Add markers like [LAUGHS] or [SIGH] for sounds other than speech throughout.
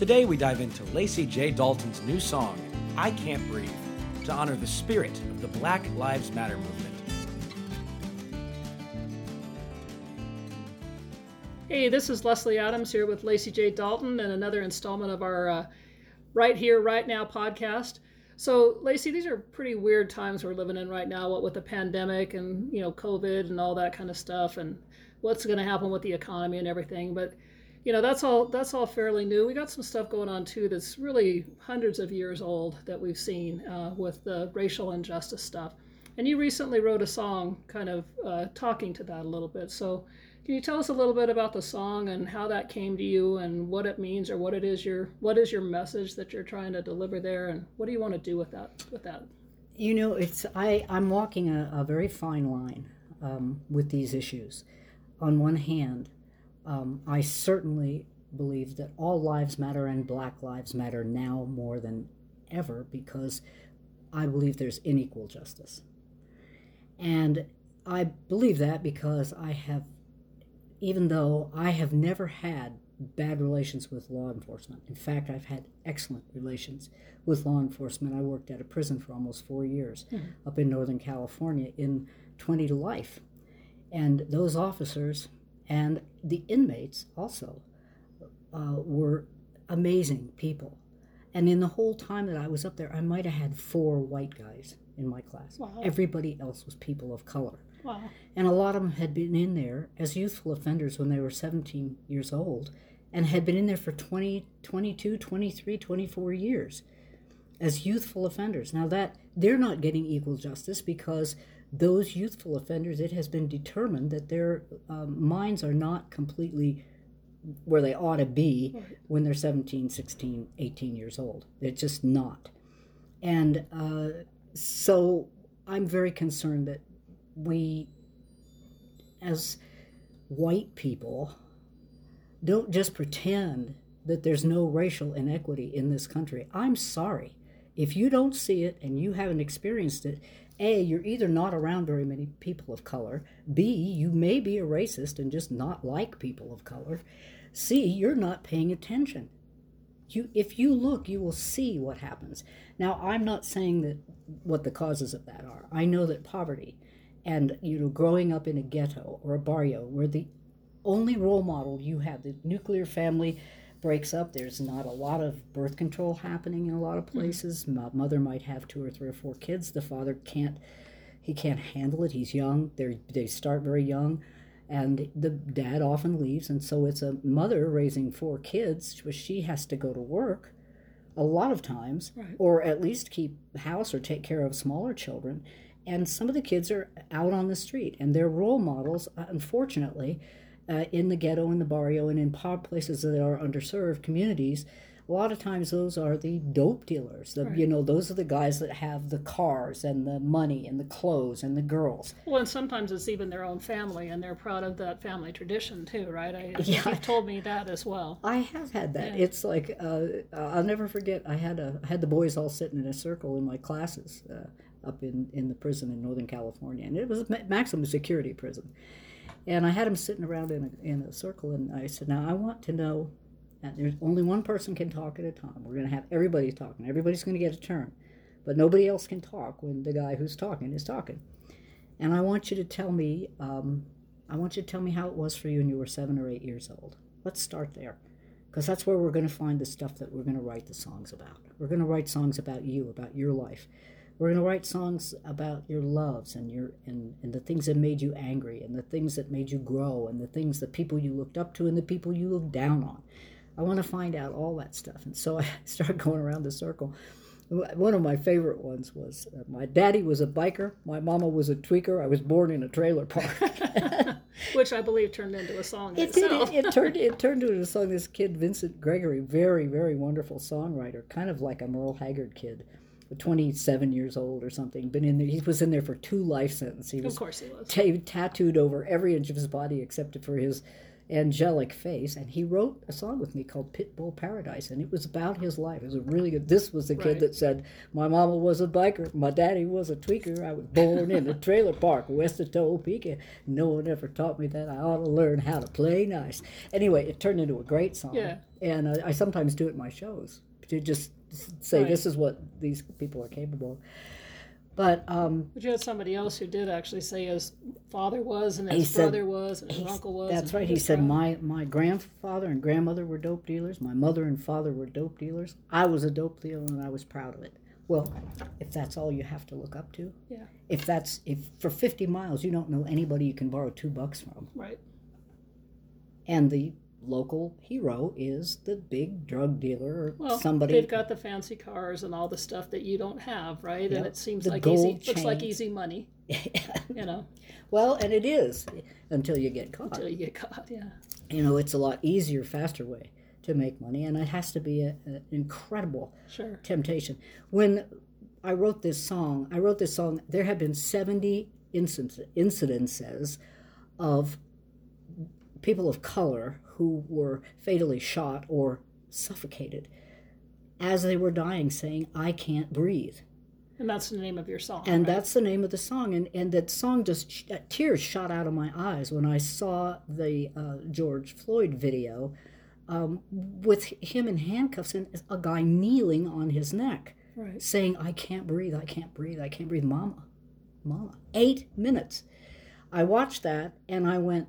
Today we dive into Lacy J. Dalton's new song, I Can't Breathe, to honor the spirit of the Black Lives Matter movement. Hey, this is Leslie Adams here with Lacy J. Dalton and another installment of our uh, Right Here, Right Now podcast. So, Lacy, these are pretty weird times we're living in right now, what with the pandemic and, you know, COVID and all that kind of stuff and what's going to happen with the economy and everything. But, you know, that's all that's all fairly new. We got some stuff going on too that's really hundreds of years old that we've seen uh, with the racial injustice stuff. And you recently wrote a song kind of uh, talking to that a little bit. So, can you tell us a little bit about the song and how that came to you and what it means or what it is your what is your message that you're trying to deliver there and what do you want to do with that with that? You know, it's I I'm walking a, a very fine line um, with these issues. On one hand, um, I certainly believe that all lives matter and Black lives matter now more than ever because I believe there's unequal justice, and I believe that because I have even though I have never had bad relations with law enforcement. In fact, I've had excellent relations with law enforcement. I worked at a prison for almost four years mm-hmm. up in Northern California in 20 to life. And those officers and the inmates also uh, were amazing people. And in the whole time that I was up there, I might have had four white guys in my class. Wow. Everybody else was people of color. Wow. And a lot of them had been in there as youthful offenders when they were 17 years old and had been in there for 20, 22, 23, 24 years as youthful offenders. Now that they're not getting equal justice because those youthful offenders, it has been determined that their um, minds are not completely where they ought to be when they're 17, 16, 18 years old. They're just not. And uh, so I'm very concerned that we, as white people, don't just pretend that there's no racial inequity in this country. I'm sorry. If you don't see it and you haven't experienced it, A, you're either not around very many people of color, B, you may be a racist and just not like people of color, C, you're not paying attention. You, if you look, you will see what happens. Now, I'm not saying that what the causes of that are. I know that poverty and you know growing up in a ghetto or a barrio where the only role model you have the nuclear family breaks up there's not a lot of birth control happening in a lot of hmm. places mm-hmm. mother might have two or three or four kids the father can't he can't handle it he's young they they start very young and the dad often leaves and so it's a mother raising four kids but she has to go to work a lot of times right. or at least keep house or take care of smaller children and some of the kids are out on the street and they're role models uh, unfortunately uh, in the ghetto in the barrio and in places that are underserved communities a lot of times those are the dope dealers the right. you know those are the guys that have the cars and the money and the clothes and the girls well and sometimes it's even their own family and they're proud of that family tradition too right I, yeah. you've told me that as well [LAUGHS] i have had that yeah. it's like uh, i'll never forget i had a I had the boys all sitting in a circle in my classes uh, up in, in the prison in Northern California. And it was a maximum security prison. And I had them sitting around in a, in a circle, and I said, Now I want to know that there's only one person can talk at a time. We're going to have everybody talking. Everybody's going to get a turn. But nobody else can talk when the guy who's talking is talking. And I want you to tell me, um, I want you to tell me how it was for you when you were seven or eight years old. Let's start there. Because that's where we're going to find the stuff that we're going to write the songs about. We're going to write songs about you, about your life. We're going to write songs about your loves and your and, and the things that made you angry and the things that made you grow and the things the people you looked up to and the people you looked down on. I want to find out all that stuff. And so [LAUGHS] I started going around the circle. One of my favorite ones was uh, my daddy was a biker, my mama was a tweaker. I was born in a trailer park. [LAUGHS] Which I believe turned into a song. It did. It, it, turned [LAUGHS] it turned into a song. This kid Vincent Gregory, very very wonderful songwriter, kind of like a Merle Haggard kid. 27 years old or something, been in there. He was in there for two life sentences. He was, of course he was. T- tattooed over every inch of his body except for his, angelic face, and he wrote a song with me called Pitbull Paradise, and it was about his life. It was a really good. This was the kid Right. that said, "My mama was a biker, my daddy was a tweaker. I was born in a trailer park west of Topeka. No one ever taught me that I ought to learn how to play nice." Anyway, it turned into a great song, Yeah. and I, I sometimes do it in my shows to just say Right. this is what these people are capable of. But um, But you had somebody else who did actually say his father was, and his said- brother was, and his uncle was. That's right. He said brother- my my grandfather and grandmother were dope dealers. My mother and father were dope dealers. I was a dope dealer and I was proud of it. Well, if that's all you have to look up to, Yeah. if that's if for 50 miles you don't know anybody you can borrow 2 bucks from Right. and the local hero is the big drug dealer or Well, somebody they've got the fancy cars and all the stuff that you don't have, right? Yep. And it seems The like easy. gold Looks like easy money, [LAUGHS] you know, well, and it is until you get caught. until you get caught. Yeah. You know, it's a lot easier, faster way to make money and it has to be a- an incredible Sure. temptation. When I wrote this song, I wrote this song, there have been 70 incidents, incidences of people of color who were fatally shot or suffocated as they were dying, saying, I can't breathe. And that's the name of your song. And right? that's the name of the song. And, and that song just, sh- uh, tears shot out of my eyes when I saw the uh, George Floyd video um, with him in handcuffs and a guy kneeling on his neck right. saying, I can't breathe, I can't breathe, I can't breathe. Mama, mama. Eight minutes. I watched that and I went,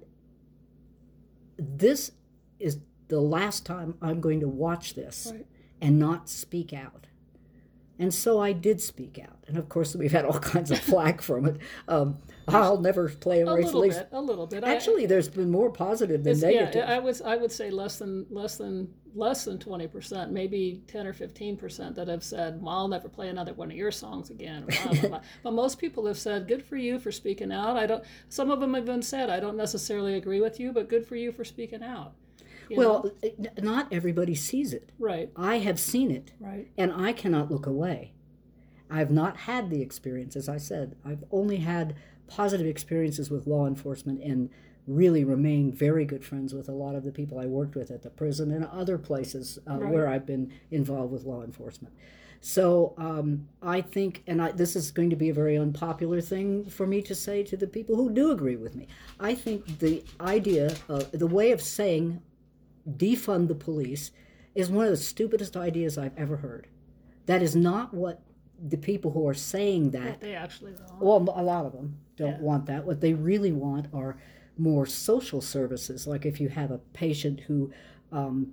this is the last time I'm going to watch this Right. and not speak out. And so I did speak out. And of course, we've had all [LAUGHS] kinds of [LAUGHS] flack from it. Um, I'll never play a, A race little bit. A little bit. I- Actually, there's been more positive than negative. Yeah, I would I would say less than less than less than twenty percent, maybe ten or fifteen percent that have said, "Well, I'll never play another one of your songs again." blah, blah, blah. [LAUGHS] but most people have said, "Good for you for speaking out." I don't. Some of them have even said, "I don't necessarily agree with you, but good for you for speaking out." You know? well, n- not everybody sees it. right, I have seen it. right, and I cannot look away. I've not had the experience, as I said. I've only had positive experiences with law enforcement and really remain very good friends with a lot of the people I worked with at the prison and other places uh, Right. where I've been involved with law enforcement. So um, I think, and I, this is going to be a very unpopular thing for me to say to the people who do agree with me. I think the idea, of, the way of saying defund the police is one of the stupidest ideas I've ever heard. That is not what the people who are saying that, they actually will. well, a lot of them don't Yeah. want that. What they really want are more social services. Like if you have a patient who, um,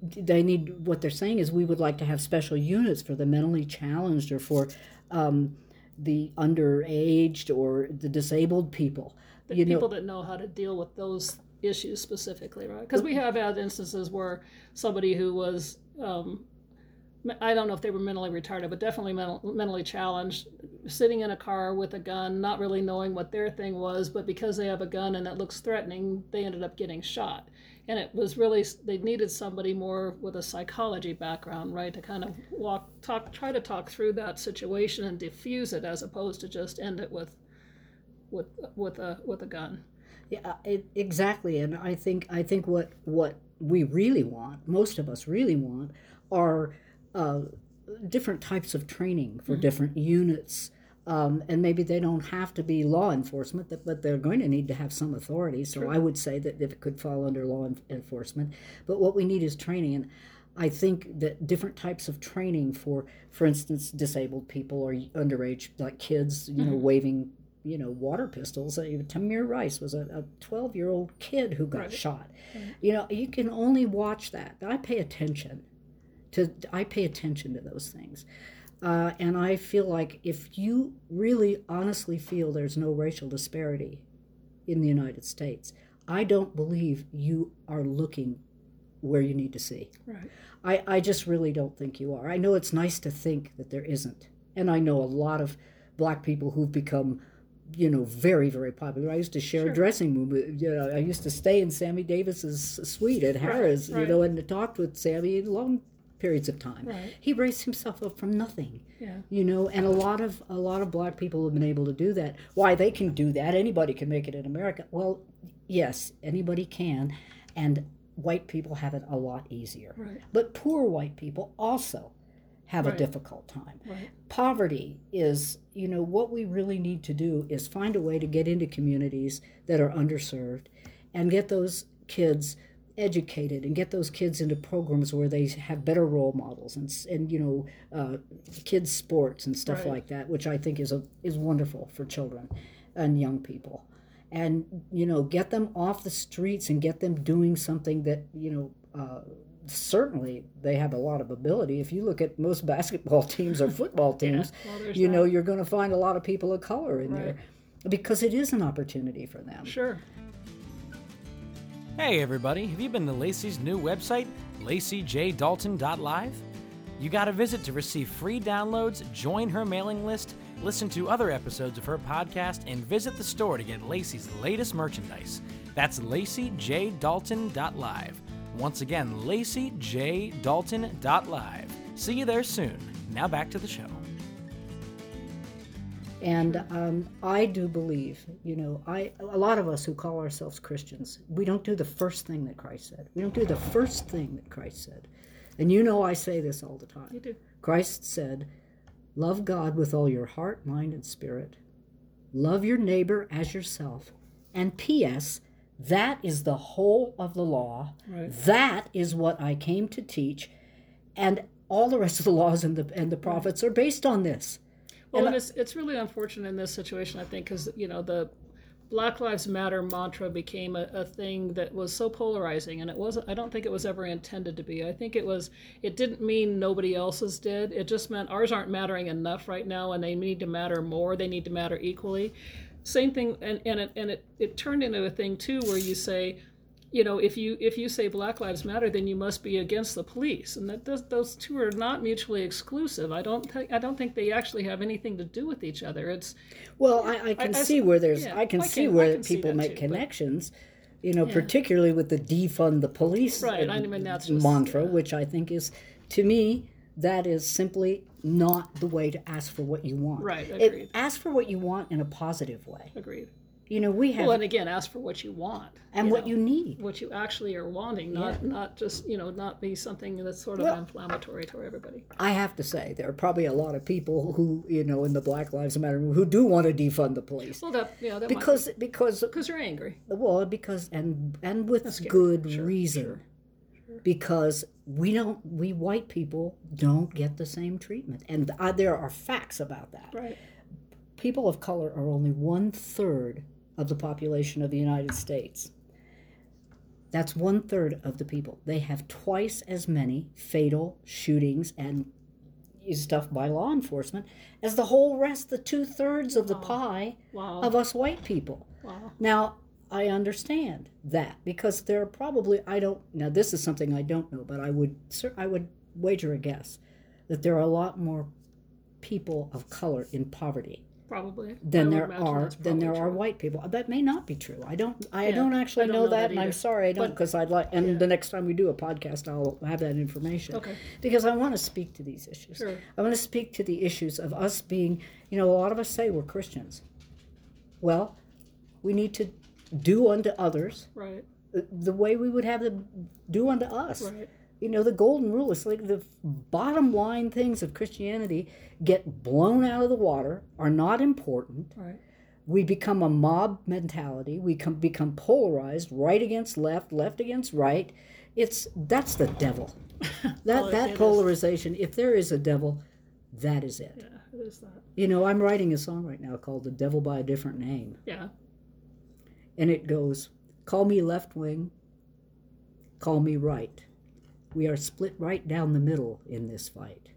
they need, what they're saying is we would like to have special units for the mentally challenged or for um, the underaged or the disabled people. the you know- people that know how to deal with those issues specifically, right? Because we have had instances where somebody who was, um, I don't know if they were mentally retarded, but definitely mental, mentally challenged, sitting in a car with a gun, not really knowing what their thing was, but because they have a gun and it looks threatening, they ended up getting shot. And it was really they needed somebody more with a psychology background, right, to kind of walk, talk, try to talk through that situation and diffuse it, as opposed to just end it with, with, with a with a gun. Yeah, it, exactly. And I think I think what what we really want, most of us really want, are uh, different types of training for different units. Um, and maybe they don't have to be law enforcement, that- but they're going to need to have some authority. So I would say that if it could fall under law enforcement. But what we need is training. And I think that different types of training for, for instance, disabled people or underage, like kids, you know, waving, you know, water pistols. Uh, Tamir Rice was a 12 year old kid who got Right. shot. You know, you can only watch that. I pay attention to, I pay attention to those things. Uh, and I feel like if you really honestly feel there's no racial disparity in the United States, I don't believe you are looking where you need to see. Right. I, I just really don't think you are. I know it's nice to think that there isn't. And I know a lot of black people who've become, you know, very, very popular. I used to share Sure. a dressing room. with- You know, I used to stay in Sammy Davis's suite at Harrah's, you right. know, and talked with Sammy long periods of time. Right. He raised himself up from nothing. Yeah. You know, and a lot of a lot of black people have been able to do that. Why they can do that? Anybody can make it in America. Well, yes, anybody can, and white people have it a lot easier. Right. But poor white people also have Right. a difficult time. Right. Poverty is, you know, what we really need to do is find a way to get into communities that are underserved and get those kids educated and get those kids into programs where they have better role models and, and you know uh, kids sports and stuff Right. like that which i think is a is wonderful for children and young people and you know get them off the streets and get them doing something that you know uh, certainly they have a lot of ability if you look at most [LAUGHS] basketball teams or football [LAUGHS] teams Well, there's you know you're going to find a lot of people of color in there because it is an opportunity for them Sure. Hey everybody, have you been to Lacy's new website, lacyjdalton.live? You got to visit to receive free downloads, join her mailing list, listen to other episodes of her podcast, and visit the store to get Lacy's latest merchandise. That's lacyjdalton.live. Once again, lacyjdalton.live. See you there soon. Now back to the show. And um, I do believe, you know, I a lot of us who call ourselves Christians, we don't do the first thing that Christ said. We don't do the first thing that Christ said. And you know, I say this all the time. You do. Christ said, "Love God with all your heart, mind, and spirit. Love your neighbor as yourself." And P.S. That is the whole of the law. Right. That is what I came to teach, and all the rest of the laws and the and the prophets are based on this. Well, And and it's it's really unfortunate in this situation, I think, because you know the Black Lives Matter mantra became a, a thing that was so polarizing, and it wasn't. I don't think it was ever intended to be. I think it was. It didn't mean nobody else's did. It just meant ours aren't mattering enough right now, and they need to matter more. They need to matter equally. Same thing, and and it and it, it turned into a thing too, where you say, you know, if you if you say Black Lives Matter, then you must be against the police, and that does, those two are not mutually exclusive. I don't think I don't think they actually have anything to do with each other. It's Well, I, I can I- see where there's, yeah, I can see can- where can people that make too, but- connections, you know, particularly with the defund the police Right, I mean, that's just- mantra, yeah. which I think is, to me, that is simply not the way to ask for what you want. Right, It- agreed. ask for what you want in a positive way. agreed. You know, we have, Well, and again, ask for what you want and what know, you need. what you actually are wanting, not not just you know not be something that's sort of Well- inflammatory to everybody. I have to say, there are probably a lot of people who, you know, in the Black Lives Matter who do want to defund the police. Well, that yeah, that Because, because because you're angry. Well, because and and with good Sure, reason. Because we don't, we white people don't get the same treatment, and uh, there are facts about that. Right. People of color are only one third of the population of the United States. That's one third of the people. They have twice as many fatal shootings and stuff by law enforcement as the whole rest, the two thirds of the pie Wow. of us white people. Wow. Now, I understand that because there are probably I don't now this is something I don't know, but I would I would wager a guess that there are a lot more people of color in poverty Probably. than there are than there probably are white people. That may not be true. I don't I Yeah, don't actually don't know, know that, that and I'm sorry I don't because I'd like and the next time we do a podcast I'll have that information. Okay. Because I want to speak to these issues. Sure. I want to speak to the issues of us being, you know, a lot of us say we're Christians. Well, we need to do unto others Right. the- the way we would have them do unto us. Right. You know, the golden rule is like the bottom line things of Christianity get blown out of the water, are not important. Right. We become a mob mentality. We come, become polarized, right against left, left against right. It's that's the devil. [LAUGHS] That that is. polarization. If there is a devil, that is it. Yeah. It is that. You know, I'm writing a song right now called "The Devil by a Different Name." Yeah. And it goes call me left wing call me right we are split right down the middle in this fight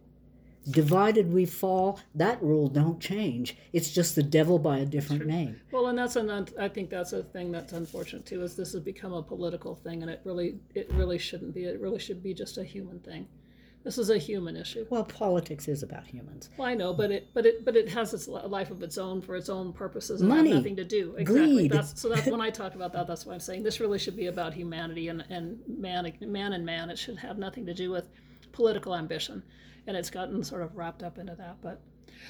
divided we fall that rule don't change it's just the devil by a different name Well, and that's an un- I think that's a thing that's unfortunate too. Is this has become a political thing, and it really it really shouldn't be. It really should be just a human thing. This is a human issue. well politics is about humans Well, I know, but it but it but it has its life of its own for its own purposes and Money. nothing to do exactly. Greed. That's, so that's when I talk about that. That's why I'm saying this really should be about humanity and and man man and man. It should have nothing to do with political ambition, and it's gotten sort of wrapped up into that. But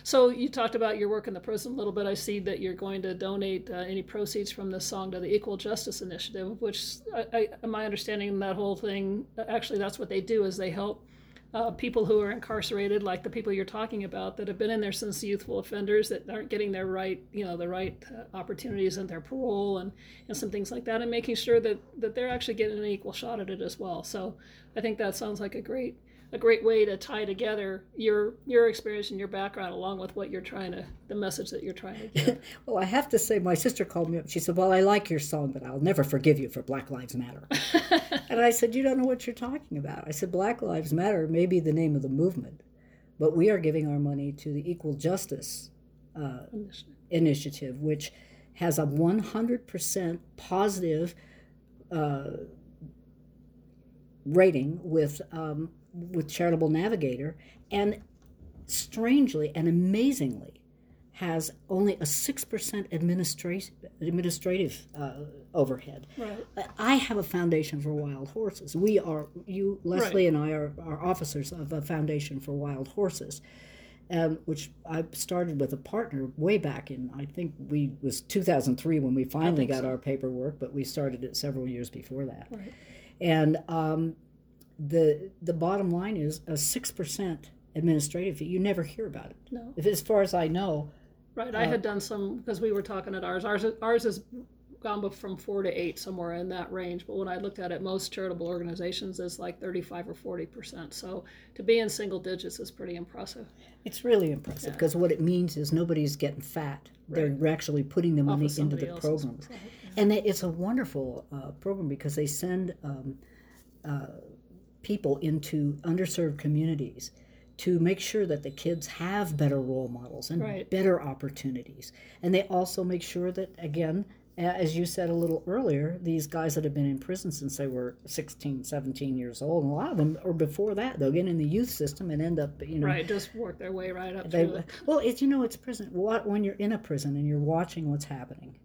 so you talked about your work in the prison a little bit. I see that you're going to donate uh, any proceeds from this song to the Equal Justice Initiative, which, I, I, my understanding, that whole thing actually that's what they do is they help uh, people who are incarcerated, like the people you're talking about, that have been in there since youthful offenders that aren't getting their right, you know, the right uh, opportunities in their parole and, and some things like that, and making sure that that they're actually getting an equal shot at it as well. So I think that sounds like a great a great way to tie together your your experience and your background along with what you're trying to the message that you're trying to give. [LAUGHS] well, I have to say, my sister called me up. She said, "Well, I like your song, but I'll never forgive you for Black Lives Matter." [LAUGHS] and I said, "You don't know what you're talking about." I said, "Black Lives Matter may be the name of the movement, but we are giving our money to the Equal Justice uh, initiative. initiative, which has a 100% positive." Uh, rating with um, with Charitable Navigator, and strangely and amazingly, has only a 6% administrative, administrative uh, overhead. Right. I have a foundation for wild horses. We are, you, Leslie, right. and I are, are officers of a foundation for wild horses. Um, which I started with a partner way back in I think we was 2003 when we finally got so. our paperwork, but we started it several years before that. Right. And um, the the bottom line is a six percent administrative fee. You never hear about it. No. If, as far as I know. Right. I uh, had done some because we were talking at ours. Ours ours has gone from four to eight somewhere in that range. But when I looked at it, most charitable organizations is like thirty five or forty percent. So to be in single digits is pretty impressive. It's really impressive because yeah. what it means is nobody's getting fat. Right. They're actually putting the money into the programs, yeah. and it's a wonderful uh, program because they send. Um, uh, people into underserved communities to make sure that the kids have better role models and right. better opportunities. And they also make sure that, again, as you said a little earlier, these guys that have been in prison since they were 16, 17 years old, and a lot of them, or before that, they'll get in the youth system and end up, you know. Right, just work their way right up they, it. [LAUGHS] Well, it's, you know, it's prison. What when you're in a prison and you're watching what's happening,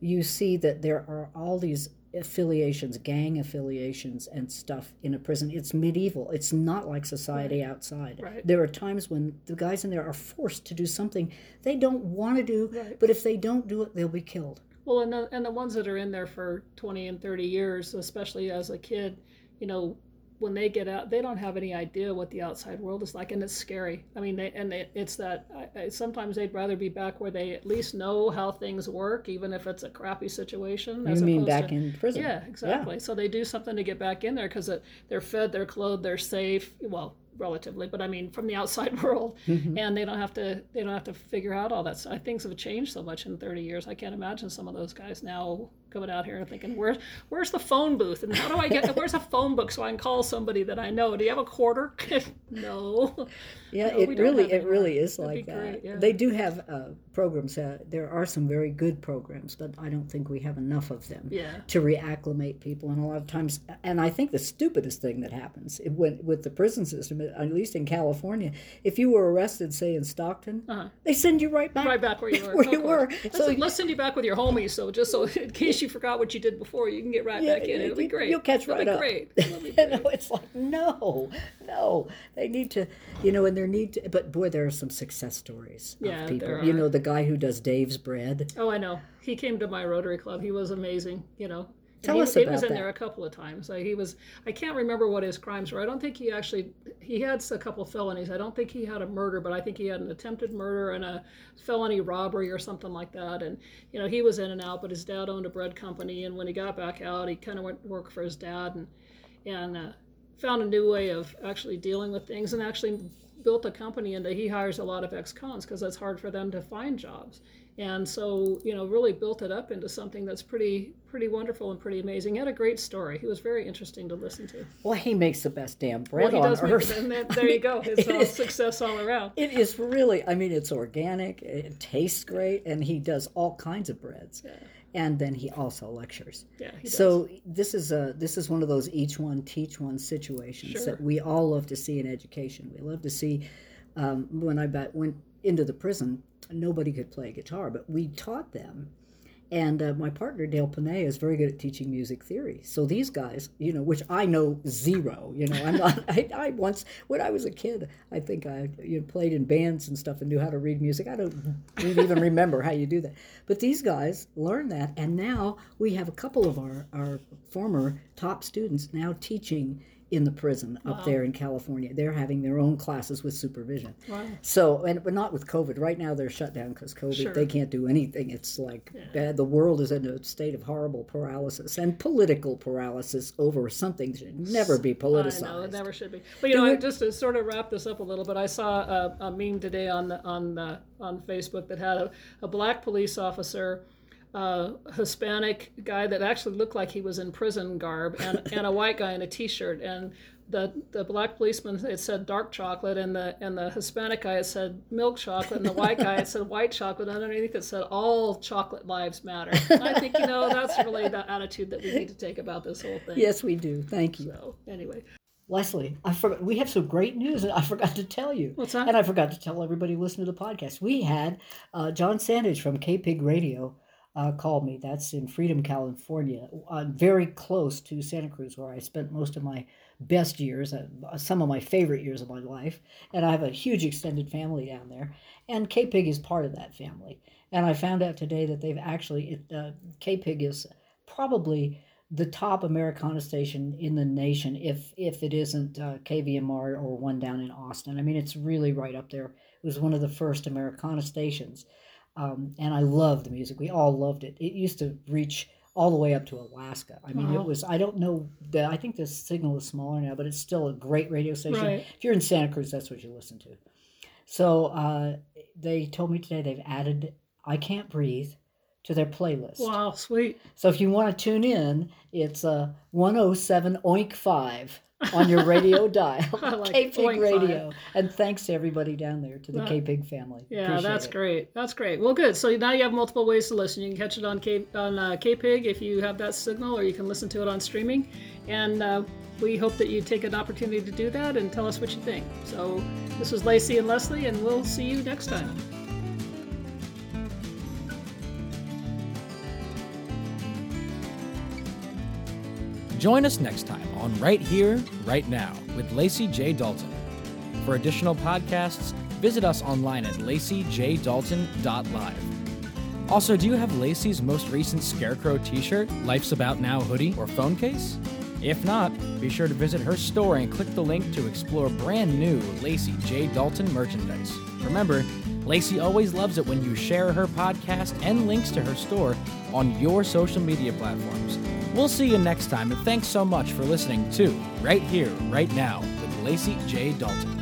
you see that there are all these affiliations, gang affiliations, and stuff in a prison. It's medieval. It's not like society right. outside. Right. There are times when the guys in there are forced to do something they don't want to do, right. but if they don't do it, they'll be killed. Well, and the, and the ones that are in there for 20 and 30 years, especially as a kid, you know, when they get out, they don't have any idea what the outside world is like, and it's scary. I mean, they, and it, it's that I, I, sometimes they'd rather be back where they at least know how things work, even if it's a crappy situation. You mean back to, in prison? Yeah, exactly. Yeah. So they do something to get back in there because they're fed, they're clothed, they're safe. Well, relatively, but I mean from the outside [LAUGHS] world, mm-hmm. and they don't have to they don't have to figure out all that stuff. Things have changed so much in 30 years. I can't imagine some of those guys now coming out here and thinking, "Where's where's the phone booth? And how do I get where's a phone book so I can call somebody that I know? Do you have a quarter? [LAUGHS] no. Yeah, no, it really it really is That'd like that. Great, yeah. They do have uh, programs. Uh, there are some very good programs, but I don't think we have enough of them yeah. to reacclimate people. And a lot of times, and I think the stupidest thing that happens when, with the prison system, at least in California, if you were arrested, say in Stockton, uh-huh. they send you right back right back where you [LAUGHS] were. where you were. So let's send you back with your homies. So just so in case you forgot what you did before, you can get right yeah, back in. It'll be great. You'll catch It'll right up. Great. [LAUGHS] It'll be great. it's like no, no. They need to, you know, and there need to. But boy, there are some success stories yeah, of people. There are. You know, the guy who does Dave's bread. Oh, I know. He came to my Rotary Club. He was amazing. You know, Tell he, us he about was in that. there a couple of times. Like he was. I can't remember what his crimes were. I don't think he actually. He had a couple of felonies. I don't think he had a murder, but I think he had an attempted murder and a felony robbery or something like that. And you know, he was in and out. But his dad owned a bread company, and when he got back out, he kind of went to work for his dad and and uh, found a new way of actually dealing with things and actually built a company and he hires a lot of ex-cons because it's hard for them to find jobs and so you know really built it up into something that's pretty pretty wonderful and pretty amazing. He had a great story. He was very interesting to listen to. Well he makes the best damn bread well, he on does earth. make, and there, [LAUGHS] there you go. it's all success all around. It is really i mean it's organic. It tastes great and he does all kinds of breads. Yeah. And then he also lectures. Yeah, so this is a this is one of those each one teach one situations sure. that we all love to see in education. We love to see um, when I went into the prison, nobody could play guitar, but we taught them, And uh, my partner Dale Panay is very good at teaching music theory. So these guys, you know, which I know zero. You know, I'm not. [LAUGHS] I, I once when I was a kid, I think I you know, played in bands and stuff and knew how to read music. I don't even [LAUGHS] remember how you do that. But these guys learned that, and now we have a couple of our our former top students now teaching in the prison up there in California. They're having their own classes with supervision. Wow. So, and but not with COVID. Right now, they're shut down because COVID. Sure. They can't do anything. It's like bad. The world is in a state of horrible paralysis and political paralysis over something that should never be politicized. I know it never should be. But you know, I, just to sort of wrap this up a little bit, I saw a, a meme today on the, on uh, on Facebook that had a, a black police officer. Uh, Hispanic guy that actually looked like he was in prison garb, and, [LAUGHS] and a white guy in a T-shirt, and the the black policeman it said dark chocolate, and the and the Hispanic guy it said milk chocolate, and the white guy it said [LAUGHS] white chocolate, and underneath it said all chocolate lives matter. [LAUGHS] And I think you know that's really the attitude that we need to take about this whole thing. Yes, we do. Thank you. So anyway, Leslie, I forgot. We have some great news, and I forgot to tell you. What's that? And I forgot to tell everybody listening to the podcast. We had uh, John Sandage from K Pig Radio uh, called me. That's in Freedom, California, uh, very close to Santa Cruz, where I spent most of my best years, uh, some of my favorite years of my life. And I have a huge extended family down there, and K Pig is part of that family. And I found out today that they've actually uh, K Pig is probably the top Americana station in the nation, if if it isn't uh, KVMR or one down in Austin. I mean, it's really right up there. It was one of the first Americana stations, um, and I loved the music. We all loved it. It used to reach all the way up to Alaska. I mean, Wow. it was. I don't know. The, I think the signal is smaller now, but it's still a great radio station. Right. If you're in Santa Cruz, that's what you listen to. So uh, they told me today they've added "I Can't Breathe" to their playlist. wow, sweet. So if you want to tune in, it's uh, 107 Oink 5 on your radio [LAUGHS] dial. Like K-Pig Radio. And thanks to everybody down there, to the That- K-Pig family. Yeah, Appreciate that's it. great. That's great. Well, good. So now you have multiple ways to listen. You can catch it on K on uh, KPIG if you have that signal, or you can listen to it on streaming. And uh, we hope that you take an opportunity to do that and tell us what you think. So this is Lacy and Leslie, and we'll see you next time. Join us next time on Right Here, Right Now with Lacy J. Dalton. For additional podcasts, visit us online at lacyjdalton.live. Also, do you have Lacy's most recent Scarecrow t shirt, Life's About Now hoodie, or phone case? If not, be sure to visit her store and click the link to explore brand new Lacy J. Dalton merchandise. Remember, Lacy always loves it when you share her podcast and links to her store on your social media platforms. We'll see you next time, and thanks so much for listening to Right Here, Right Now with Lacy J. Dalton.